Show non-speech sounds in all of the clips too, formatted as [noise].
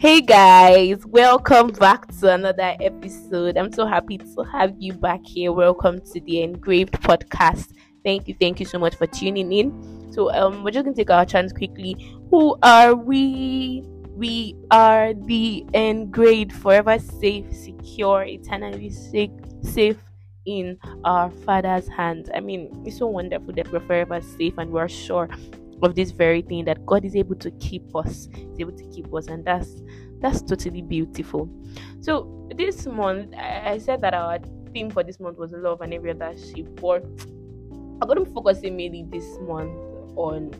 Hey guys, welcome back to another episode. I'm so happy to have you back here. Welcome to the Engraved podcast. Thank you, thank you so much for tuning in. So, um, we're just gonna take our chance quickly. Who are we? We are the Engraved, forever safe, secure, eternally safe, safe in our Father's hands. I mean, it's so wonderful that we're forever safe and we're sure of this very thing that God is able to keep us, is able to keep us, and that's that's totally beautiful. So this month, I, said that our theme for this month was love and every other sheep, but I'm gonna be focusing mainly this month on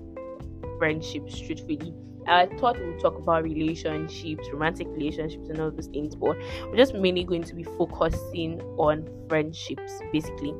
friendships, truthfully. I thought we would talk about relationships, romantic relationships, and all those things, but we're just mainly going to be focusing on friendships, basically.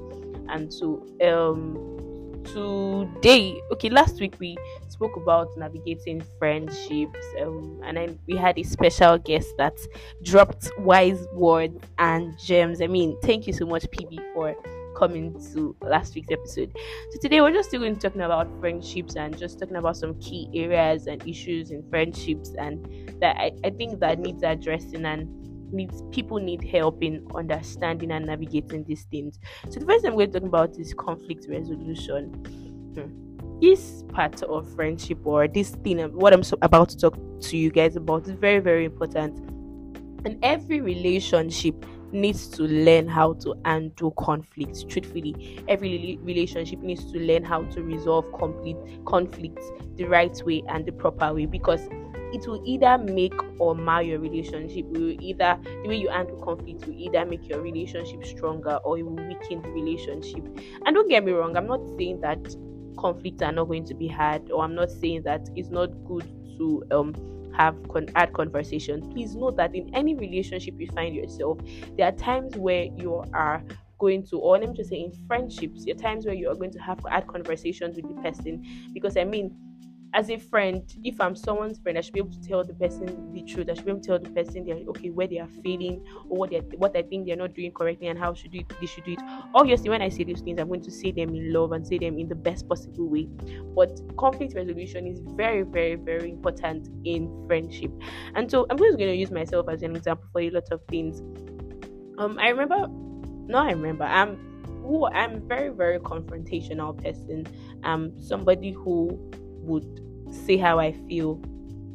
And so, um, today okay last week we spoke about navigating friendships um, and then we had a special guest that dropped wise words and gems. I mean thank you so much pb for coming to last week's episode. So today we're just still going to be talking about friendships and just talking about some key areas and issues in friendships and that i, I think that needs addressing and needs people need help in understanding and navigating these things. So the first thing we're talking about is conflict resolution. Hmm. This part of friendship or this thing, what I'm so about to talk to you guys about, is very very important. And every relationship needs to learn how to handle conflicts. Truthfully, every relationship needs to learn how to resolve complete conflicts the right way and the proper way because it will either make or mar your relationship. It will either the way you handle conflict will either make your relationship stronger or it will weaken the relationship. And don't get me wrong, I'm not saying that conflicts are not going to be had, or I'm not saying that it's not good to um have con- had conversations. Please note that in any relationship you find yourself, there are times where you are going to, or let me just say in friendships, there are times where you are going to have had conversations with the person because I mean as a friend, if I'm someone's friend, I should be able to tell the person the truth. I should be able to tell the person they're okay where they are failing or what they what I think they're not doing correctly and how should do it, they should do it. Obviously, when I say these things, I'm going to say them in love and say them in the best possible way. But conflict resolution is very, very, very important in friendship. And so I'm just going to use myself as an example for a lot of things. Um, I remember, no, I remember. I'm who I'm very, very confrontational person. I'm somebody who would say how I feel.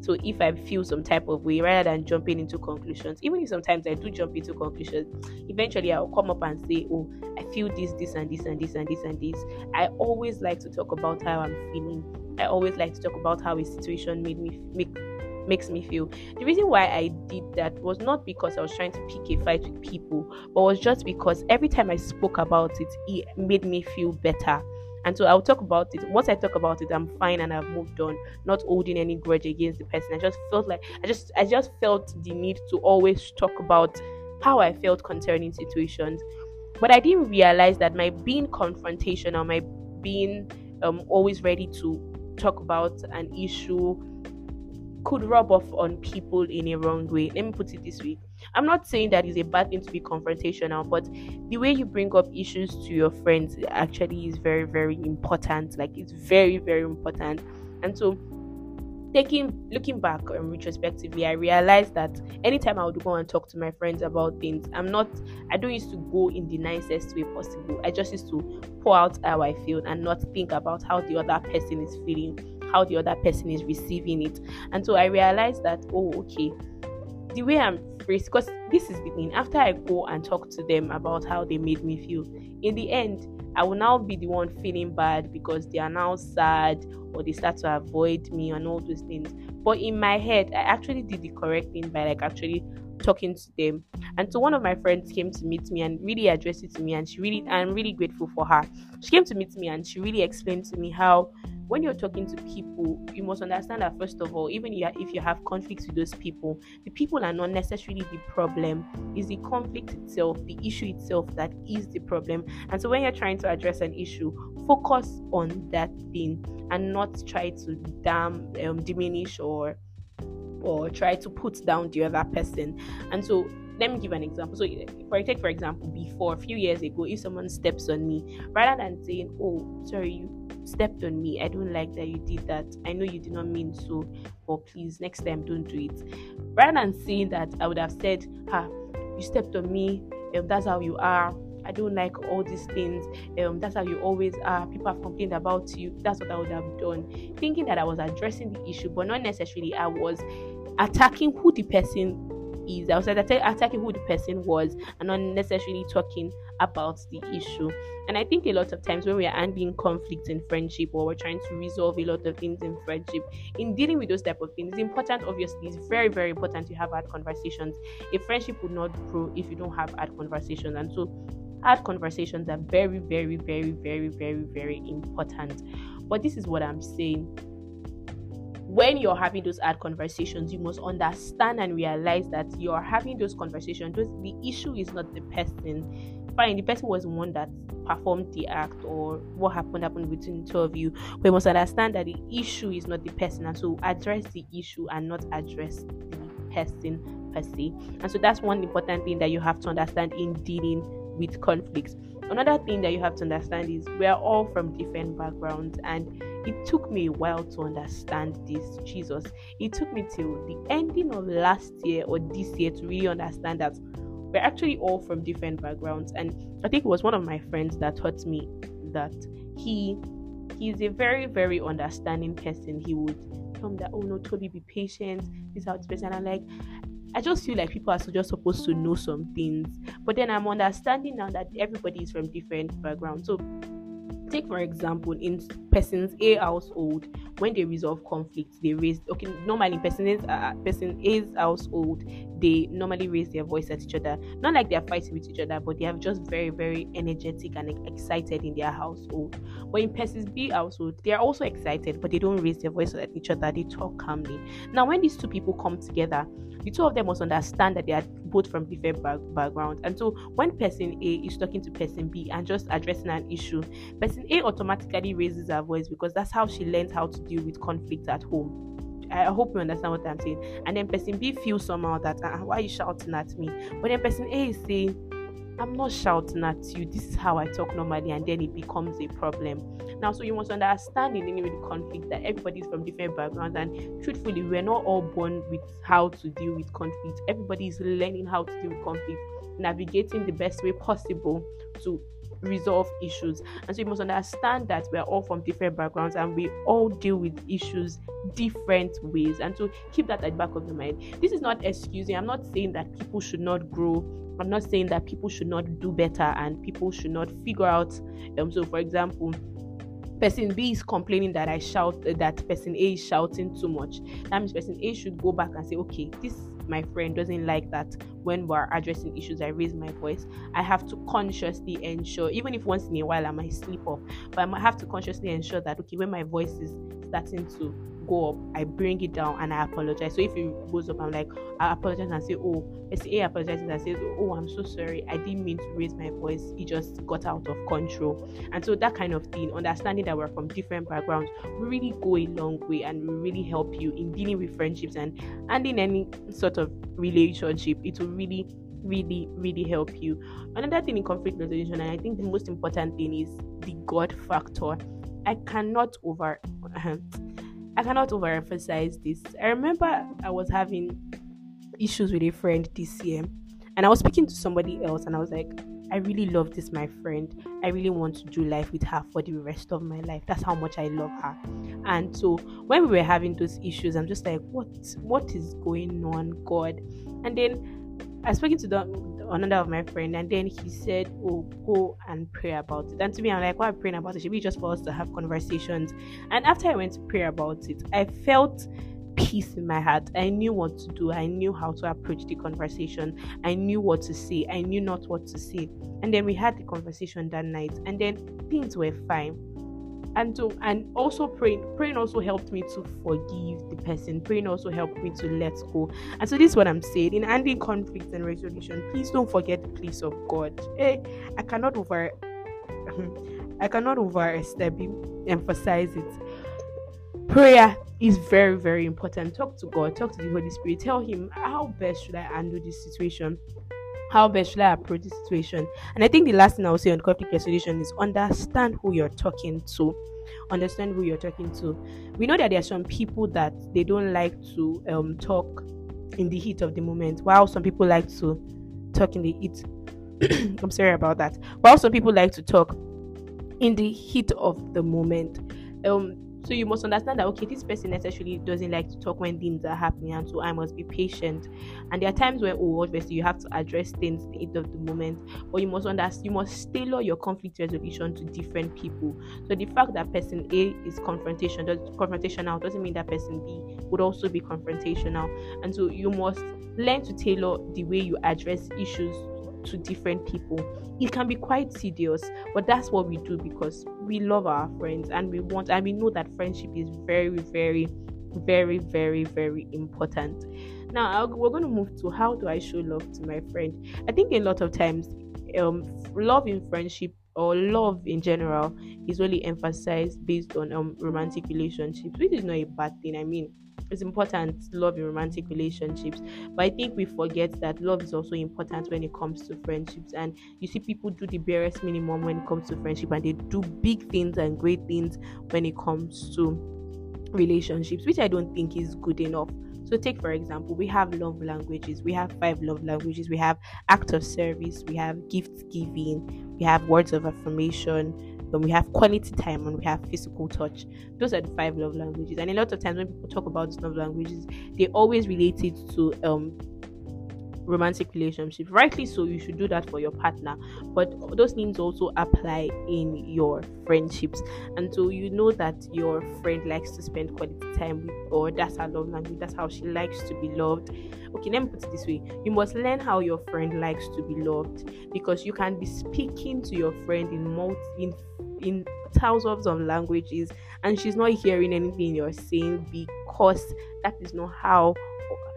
So if I feel some type of way, rather than jumping into conclusions, even if sometimes I do jump into conclusions, eventually I'll come up and say, Oh, I feel this, this, and this, and this, and this, and this. I always like to talk about how I'm feeling. I always like to talk about how a situation made me make makes me feel. The reason why I did that was not because I was trying to pick a fight with people, but was just because every time I spoke about it, it made me feel better. And so I'll talk about it. Once I talk about it, I'm fine and I've moved on, not holding any grudge against the person. I just felt like I just I just felt the need to always talk about how I felt concerning situations. But I didn't realize that my being confrontational, my being um, always ready to talk about an issue could rub off on people in a wrong way. Let me put it this way. I'm not saying that it's a bad thing to be confrontational, but the way you bring up issues to your friends actually is very, very important. Like it's very, very important. And so taking looking back and retrospectively, I realized that anytime I would go and talk to my friends about things, I'm not I don't used to go in the nicest way possible. I just used to pour out how I feel and not think about how the other person is feeling, how the other person is receiving it. And so I realized that, oh, okay, the way I'm phrased, because this is the thing, after I go and talk to them about how they made me feel, in the end, I will now be the one feeling bad because they are now sad or they start to avoid me and all those things. But in my head, I actually did the correct thing by like actually talking to them. And so one of my friends came to meet me and really addressed it to me and she really I'm really grateful for her. She came to meet me and she really explained to me how when you're talking to people, you must understand that first of all, even if you have conflicts with those people, the people are not necessarily the problem. It's the conflict itself, the issue itself that is the problem. And so when you're trying to address an issue, focus on that thing and not try to damn um, diminish or or try to put down the other person. And so let me give an example. So, for take for example, before a few years ago, if someone steps on me, rather than saying, "Oh, sorry, you stepped on me. I don't like that you did that. I know you did not mean so, but please next time don't do it." Rather than saying that, I would have said, "Ha, you stepped on me. Um, that's how you are. I don't like all these things. Um, that's how you always are. People have complained about you. That's what I would have done. Thinking that I was addressing the issue, but not necessarily I was attacking who the person is. I was attacking who the person was and not necessarily talking about the issue. And I think a lot of times when we are handling conflicts in friendship or we're trying to resolve a lot of things in friendship, in dealing with those type of things, it's important, obviously, it's very, very important to have hard conversations. A friendship would not grow if you don't have hard conversations. And so hard conversations are very, very, very, very, very, very important. But this is what I'm saying when you're having those hard conversations, you must understand and realize that you're having those conversations. Those, the issue is not the person. Fine, the person was one that performed the act or what happened happened between the two of you. You must understand that the issue is not the person, and so address the issue and not address the person per se. And so that's one important thing that you have to understand in dealing with conflicts. Another thing that you have to understand is we are all from different backgrounds and it took me a while to understand this jesus. It took me till the ending of last year or this year to really understand that we're actually all from different backgrounds. And i think it was one of my friends that taught me that he he's a very very understanding person. He would tell me that oh no Toby be patient. This this person i'm like I just feel like people are just supposed to know some things. But then I'm understanding now that everybody is from different backgrounds. So take for example in person's A household, when they resolve conflicts, they raise okay normally person A's uh, person A's household, they normally raise their voice at each other. Not like they're fighting with each other, but they are just very, very energetic and excited in their household. But in person's B household, they are also excited, but they don't raise their voice at each other, they talk calmly. Now when these two people come together, the two of them must understand that they are both from different back- backgrounds. And so when person A is talking to person B and just addressing an issue, person A automatically raises her voice because that's how she learns how to deal with conflict at home. I hope you understand what I'm saying. And then person B feels somehow that uh, why are you shouting at me? But then person A is saying, I'm not shouting at you. This is how I talk normally, and then it becomes a problem. Now, so you must understand in any way the conflict that everybody's from different backgrounds, and truthfully, we're not all born with how to deal with conflict. Everybody is learning how to deal with conflict, navigating the best way possible to resolve issues. And so you must understand that we're all from different backgrounds and we all deal with issues different ways. And so keep that at the back of your mind. This is not excusing. I'm not saying that people should not grow I'm not saying that people should not do better and people should not figure out. Um, so, for example, person B is complaining that I shout uh, that person A is shouting too much. That means person A should go back and say, okay, this my friend doesn't like that when we're addressing issues. I raise my voice. I have to consciously ensure, even if once in a while I might slip off, but I have to consciously ensure that okay, when my voice is starting to go up, I bring it down and I apologize. So if it goes up, I'm like, I apologize and say, Oh, A apologizes and says, Oh, I'm so sorry. I didn't mean to raise my voice. It just got out of control. And so that kind of thing, understanding that we're from different backgrounds, will really go a long way and really help you in dealing with friendships and and in any sort of relationship. It will really really really help you another thing in conflict resolution and i think the most important thing is the god factor i cannot over [laughs] I cannot overemphasize this. I remember I was having issues with a friend this year, and I was speaking to somebody else, and I was like, I really love this, my friend. I really want to do life with her for the rest of my life. That's how much I love her. And so when we were having those issues, I'm just like, what what is going on, God? And then I was speaking to the another of my friend, and then he said, "Oh, go and pray about it." And to me, I'm like, "Why praying about it? Should be just for us to have conversations?" And after I went to pray about it, I felt peace in my heart. I knew what to do. I knew how to approach the conversation. I knew what to say. I knew not what to say. And then we had the conversation that night, and then things were fine and so and also praying praying also helped me to forgive the person. Praying also helped me to let go. And so this is what i'm saying. In ending conflict and resolution please don't forget the place of god. Hey i cannot over [laughs] i cannot over emphasize it. Prayer is very very important. Talk to god. Talk to the holy spirit. Tell him how best should i handle this situation how best should I approach the situation? And I think the last thing I'll say on conflict resolution is understand who you're talking to. Understand who you're talking to. We know that there are some people that they don't like to um, talk in the heat of the moment, while some people like to talk in the heat. [clears throat] I'm sorry about that. While some people like to talk in the heat of the moment. Um, so you must understand that okay, this person necessarily doesn't like to talk when things are happening, and so I must be patient. And there are times when, oh, obviously, you have to address things in the heat of the moment, but you must understand, you must tailor your conflict resolution to different people. So the fact that person A is confrontation does confrontational doesn't mean that person B would also be confrontational, and so you must learn to tailor the way you address issues to different people. It can be quite tedious, but that's what we do because we love our friends and we want and we know that friendship is very, very, very, very, very important. Now, we're going to move to how do I show love to my friend? I think a lot of times, um, love in friendship or love in general is only emphasized based on um romantic relationships, which is not a bad thing. I mean, it's important love in romantic relationships but i think we forget that love is also important when it comes to friendships and you see people do the barest minimum when it comes to friendship and they do big things and great things when it comes to relationships which i don't think is good enough so take for example we have love languages we have five love languages we have act of service we have gift giving we have words of affirmation then we have quality time and we have physical touch. Those are the five love languages. And a lot of times when people talk about these love languages, they always relate it to um romantic relationship. Rightly so you should do that for your partner. But those things also apply in your friendships. And so you know that your friend likes to spend quality time with or that's her love language that's how she likes to be loved. Okay let me put it this way. You must learn how your friend likes to be loved because you can be speaking to your friend in multi in in thousands of languages and she's not hearing anything you're saying because that is not how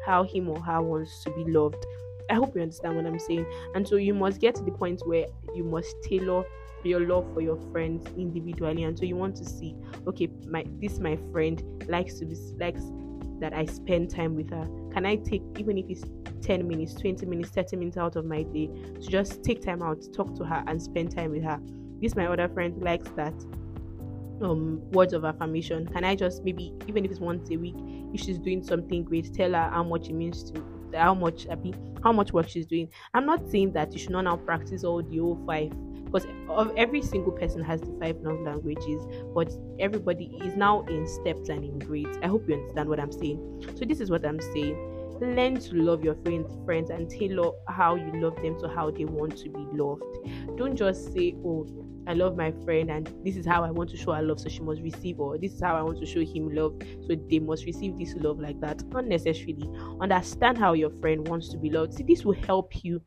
how him or her wants to be loved. I hope you understand what I'm saying. And so you must get to the point where you must tailor your love for your friends individually. And so you want to see, okay, my this my friend likes to be likes that I spend time with her. Can I take even if it's 10 minutes, 20 minutes, 30 minutes out of my day to just take time out, talk to her and spend time with her? This my other friend likes that um words of affirmation. Can i just maybe even if it's once a week if she's doing something great tell her how much it means to how much how much work she's doing. I'm not saying that you should not now practice all the whole five because every single person has the five love languages but everybody is now in steps and in grades. I hope you understand what i'm saying. So this is what i'm saying. Learn to love your friends friends and tailor how you love them to how they want to be loved. Don't just say oh I love my friend and this is how I want to show her love, so she must receive, or this is how I want to show him love, so they must receive this love like that. Unnecessarily. Understand how your friend wants to be loved. See, this will help you.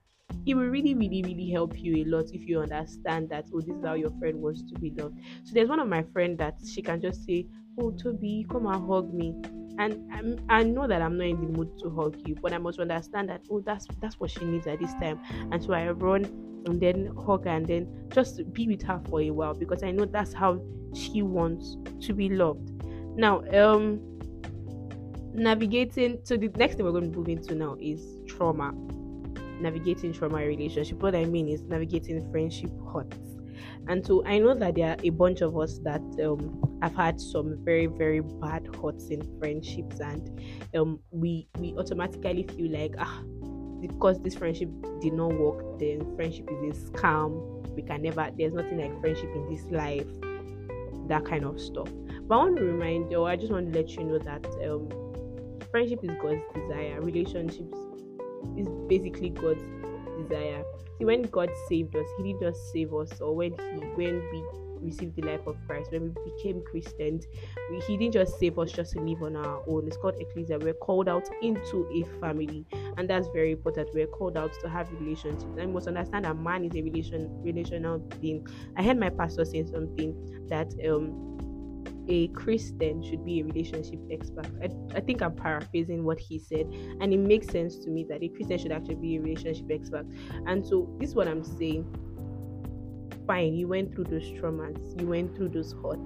It will really, really, really help you a lot if you understand that, oh, this is how your friend wants to be loved. So there's one of my friend that she can just say, Oh, Toby, come and hug me and I'm, i know that I'm not in the mood to hug you, but I must understand that oh that's that's what she needs at this time, and so I run and then hug her and then just be with her for a while because I know that's how she wants to be loved. Now, um, navigating. So the next thing we're going to move into now is trauma. Navigating trauma relationship. What I mean is navigating friendship hurts. And so I know that there are a bunch of us that um, have had some very, very bad hurts in friendships, and um, we we automatically feel like ah, because this friendship did not work, then friendship is a scam. We can never. There's nothing like friendship in this life. That kind of stuff. But I want to remind you, I just want to let you know that um, friendship is God's desire. Relationships is basically God's desire. See, when God saved us, He didn't just save us, or when He when we received the life of Christ, when we became Christians, we, He didn't just save us just to live on our own. It's called ecclesia. We're called out into a family, and that's very important. We're called out to have relationships. And we must understand that man is a relation relational being. I heard my pastor say something that um a Christian should be a relationship expert. I, I think I'm paraphrasing what he said, and it makes sense to me that a Christian should actually be a relationship expert. And so, this is what I'm saying. Fine, you went through those traumas, you went through those hurts.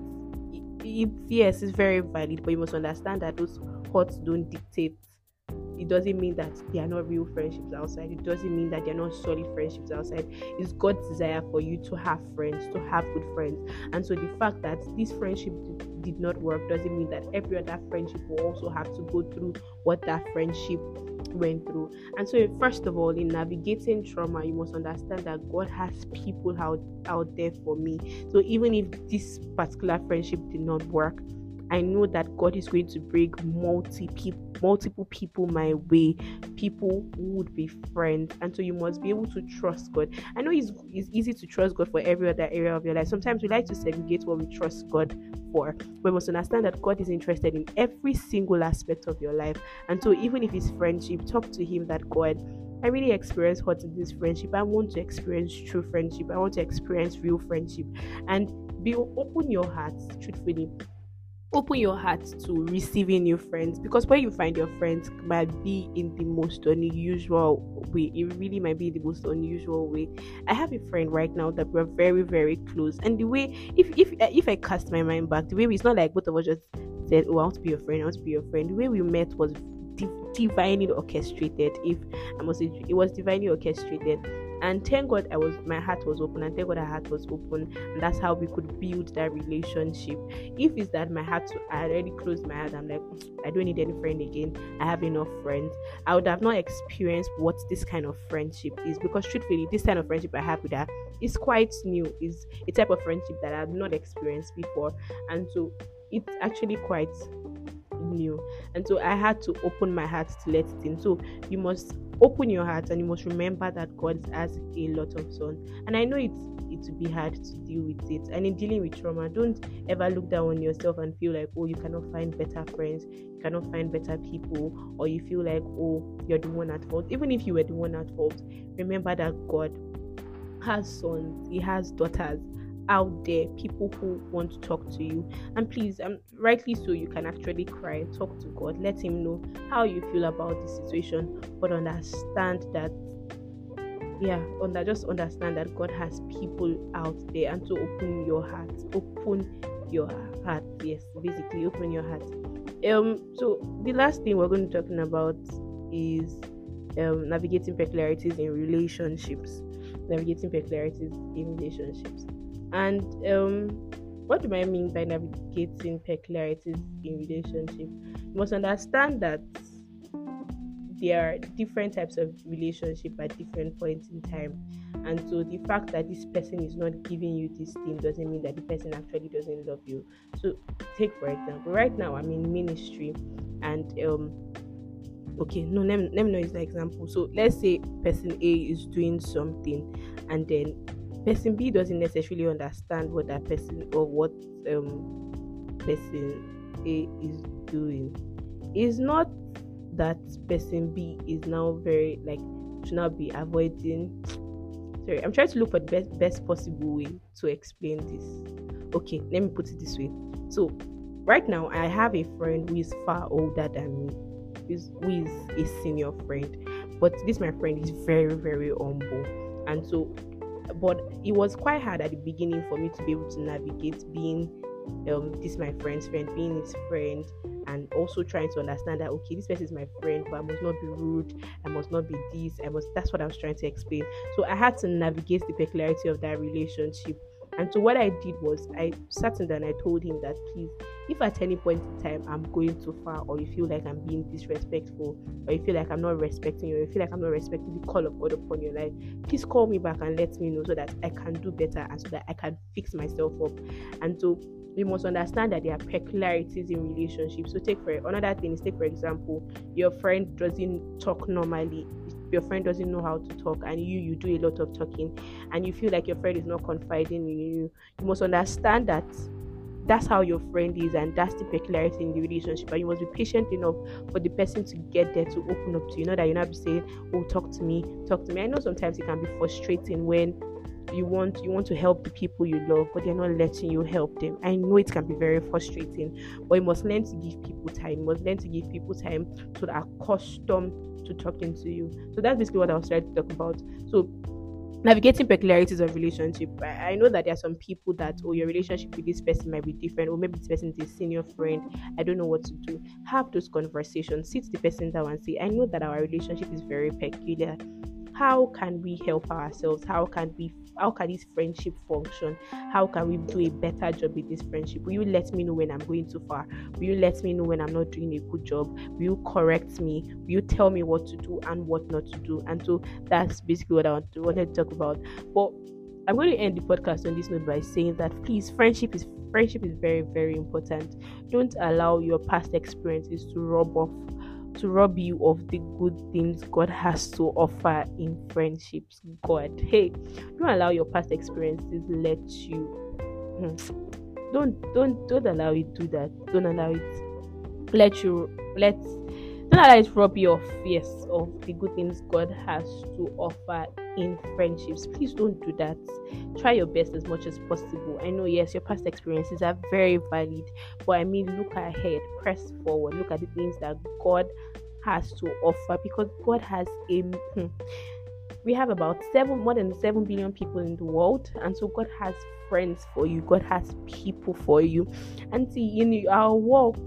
It, it, yes, it's very valid, but you must understand that those hurts don't dictate it doesn't mean that they are not real friendships outside. It doesn't mean that they're not solid friendships outside. It's God's desire for you to have friends, to have good friends. And so the fact that this friendship did, did not work doesn't mean that every other friendship will also have to go through what that friendship went through. And so, first of all, in navigating trauma, you must understand that God has people out, out there for me. So, even if this particular friendship did not work, I know that God is going to bring multi people, multiple people my way, people who would be friends, and so you must be able to trust God. I know it's, it's easy to trust God for every other area of your life. Sometimes we like to segregate what we trust God for, we must understand that God is interested in every single aspect of your life, and so even if it's friendship, talk to Him that God. I really experience what in this friendship. I want to experience true friendship. I want to experience real friendship, and be open your heart truthfully open your heart to receiving new friends because where you find your friends might be in the most unusual way. It really might be the most unusual way. I have a friend right now that we're very very close and the way if if eh, if i cast my mind back the way it's not like both of us just said oh i want to be your friend i want to be your friend. The way we met was divinely orchestrated if i must say it was divinely orchestrated and thank god i was my heart was open and thank god our heart was open. And that's how we could build that relationship. If it's that my heart i already closed my heart i'm like i don't need any friend again. I have enough friends. I would have not experienced what this kind of friendship is because truthfully this kind of friendship i have with her is quite new. Is a type of friendship that i've not experienced before. And so it's actually quite new. And so i had to open my heart to let it in. So you must open your heart and you must remember that god has a lot of sons. And i know it's it will be hard to deal with it. And in dealing with trauma don't ever look down on yourself and feel like oh you cannot find better friends you cannot find better people or you feel like oh you're the one at fault. Even if you were the one at fault remember that god has sons. He has daughters out there people who want to talk to you. And please um rightly so you can actually cry. Talk to god. Let him know how you feel about the situation. But understand that yeah under just understand that god has people out there. And to open your heart open your heart yes basically open your heart. Um so the last thing we're going to be talking about is um, navigating peculiarities in relationships. Navigating peculiarities in relationships and um, what do I mean by navigating peculiarities in relationship? You must understand that there are different types of relationship at different points in time. And so the fact that this person is not giving you this thing doesn't mean that the person actually doesn't love you. So take for example, right now I'm in ministry and um okay, no let me, let me know is an example. So let's say person A is doing something and then person B doesn't necessarily understand what that person or what um person A is doing. It's not that person B is now very like should not be avoiding. Sorry, I'm trying to look for the best best possible way to explain this. Okay, let me put it this way. So right now I have a friend who is far older than me, who is, who is a senior friend. But this my friend is very, very humble. And so but it was quite hard at the beginning for me to be able to navigate being um this my friend's friend being his friend and also trying to understand that okay this person is my friend but i must not be rude i must not be this i must that's what i was trying to explain. So i had to navigate the peculiarity of that relationship and so what I did was I sat and I told him that please, if at any point in time I'm going too far, or you feel like I'm being disrespectful, or you feel like I'm not respecting you, or you feel like I'm not respecting the call of God upon your life, please call me back and let me know so that I can do better and so that I can fix myself up. And so we must understand that there are peculiarities in relationships. So take for another thing is take for example, your friend doesn't talk normally your friend doesn't know how to talk and you you do a lot of talking and you feel like your friend is not confiding in you you must understand that that's how your friend is and that's the peculiarity in the relationship and you must be patient enough for the person to get there to open up to you. Know that you're not saying oh talk to me talk to me. I know sometimes it can be frustrating when you want you want to help the people you love but they're not letting you help them. I know it can be very frustrating but you must learn to give people time. You must learn to give people time are accustomed to talking to you. So that's basically what i was trying to talk about. So navigating peculiarities of relationship I, I know that there are some people that oh your relationship with this person might be different or maybe this person is a senior friend i don't know what to do. Have those conversations sit the person down and say i know that our relationship is very peculiar how can we help ourselves? How can we how can this friendship function? How can we do a better job with this friendship? Will you let me know when i'm going too far? Will you let me know when i'm not doing a good job? Will you correct me? Will you tell me what to do and what not to do? And so that's basically what i wanted to talk about. But i'm going to end the podcast on this note by saying that please friendship is friendship is very very important. Don't allow your past experiences to rub off to rob you of the good things God has to offer in friendships. God, hey, don't allow your past experiences let you. Hmm, don't don't don't allow it to do that. Don't allow it let you let don't allow it rob you of yes of the good things God has to offer in friendships. Please don't do that. Try your best as much as possible. I know, yes, your past experiences are very valid, but I mean, look ahead, press forward, look at the things that God has to offer because God has a. Hmm, we have about seven, more than seven billion people in the world, and so God has friends for you. God has people for you, and see in our walk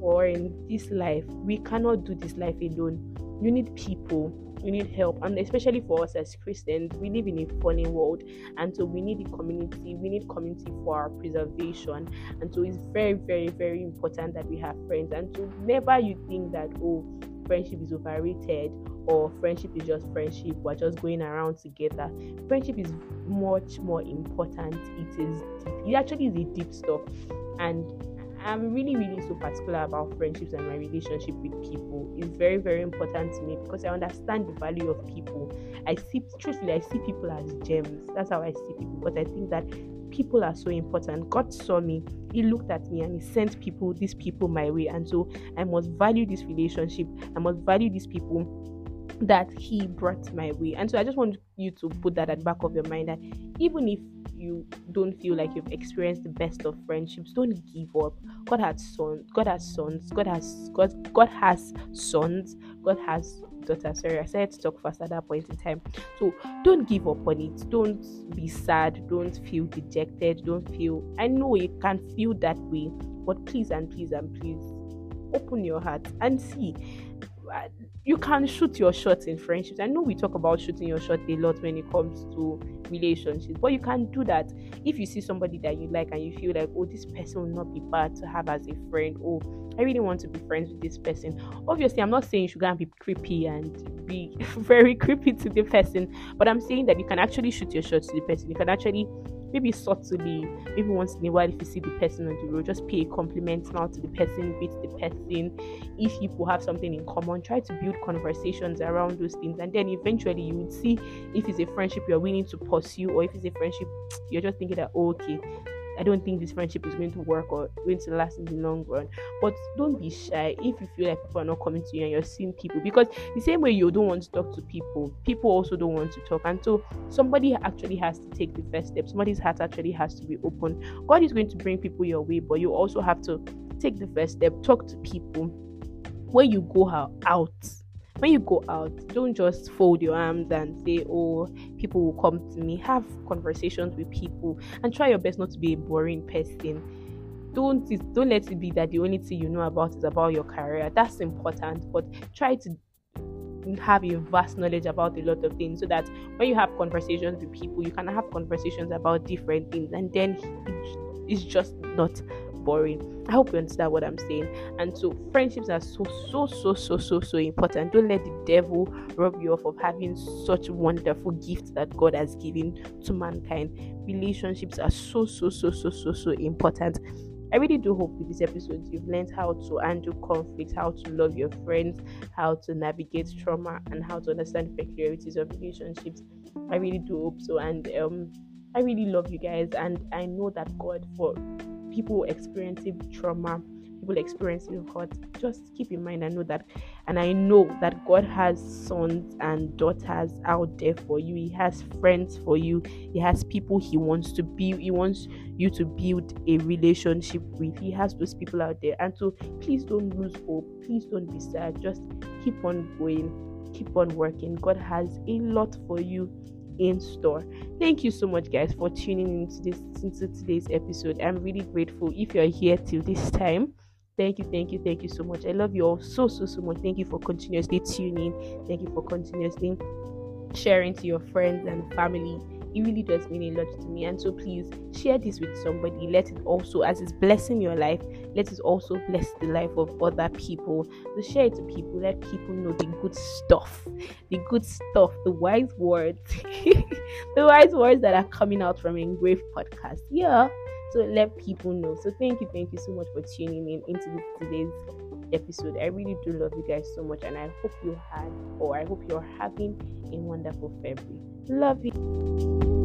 or in this life, we cannot do this life alone. You need people we need help and especially for us as christians we live in a fallen world and so we need the community we need community for our preservation. And so it's very very very important that we have friends. And so never you think that oh friendship is overrated or friendship is just friendship we're just going around together. Friendship is much more important. It is it actually is a deep stuff. And I'm really, really so particular about friendships and my relationship with people. It's very, very important to me because I understand the value of people. I see, truthfully, I see people as gems. That's how I see people. But I think that people are so important. God saw me, He looked at me, and He sent people, these people, my way. And so I must value this relationship. I must value these people that He brought my way. And so I just want you to put that at the back of your mind that even if you don't feel like you've experienced the best of friendships, don't give up. God has sons. God has sons. God has God. God has sons. God has daughters. Sorry, I said to talk fast at that point in time. So don't give up on it. Don't be sad. Don't feel dejected. Don't feel. I know you can feel that way, but please and please and please open your heart and see Uh, you can shoot your shots in friendships. I know we talk about shooting your shot a lot when it comes to relationships, but you can do that if you see somebody that you like and you feel like, oh, this person will not be bad to have as a friend. Oh, I really want to be friends with this person. Obviously, I'm not saying you should go and be creepy and be [laughs] very creepy to the person, but I'm saying that you can actually shoot your shot to the person. You can actually maybe subtly, maybe once in a while, if you see the person on the road, just pay a compliment now to the person, greet the person. If you have something in common, try to build conversations around those things, and then eventually you would see if it's a friendship you're willing to pursue, or if it's a friendship you're just thinking that oh, okay, I don't think this friendship is going to work or going to last in the long run. But don't be shy if you feel like people are not coming to you and you're seeing people because the same way you don't want to talk to people, people also don't want to talk. And so somebody actually has to take the first step. Somebody's heart actually has to be open. God is going to bring people your way, but you also have to take the first step, talk to people. When you go out, when you go out, don't just fold your arms and say, Oh, people will come to me. Have conversations with people and try your best not to be a boring person. Don't don't let it be that the only thing you know about is about your career. That's important, but try to have a vast knowledge about a lot of things so that when you have conversations with people, you can have conversations about different things, and then it's just not boring. I hope you understand what I'm saying. And so friendships are so so so so so so important. Don't let the devil rob you off of having such wonderful gifts that God has given to mankind. Relationships are so so so so so so important. I really do hope with this episode you've learned how to handle conflict, how to love your friends, how to navigate trauma, and how to understand the peculiarities of relationships. I really do hope so. And um I really love you guys, and I know that God for people experiencing trauma, people experiencing hurt, just keep in mind and know that, and I know that God has sons and daughters out there for you. He has friends for you. He has people He wants to build. He wants you to build a relationship with. He has those people out there, and so please don't lose hope. Please don't be sad. Just keep on going. Keep on working. God has a lot for you in store. Thank you so much, guys, for tuning into this into today's episode. I'm really grateful if you're here till this time. Thank you, thank you, thank you so much. I love you all so so so much. Thank you for continuously tuning. Thank you for continuously sharing to your friends and family it really does mean a lot to me. And so please share this with somebody. Let it also, as it's blessing your life, let it also bless the life of other people. So share it to people. Let people know the good stuff, the good stuff, the wise words, [laughs] the wise words that are coming out from Engraved Podcast. Yeah. So let people know. So thank you, thank you so much for tuning in into today's episode. I really do love you guys so much, and I hope you had, or I hope you're having a wonderful February. Love you.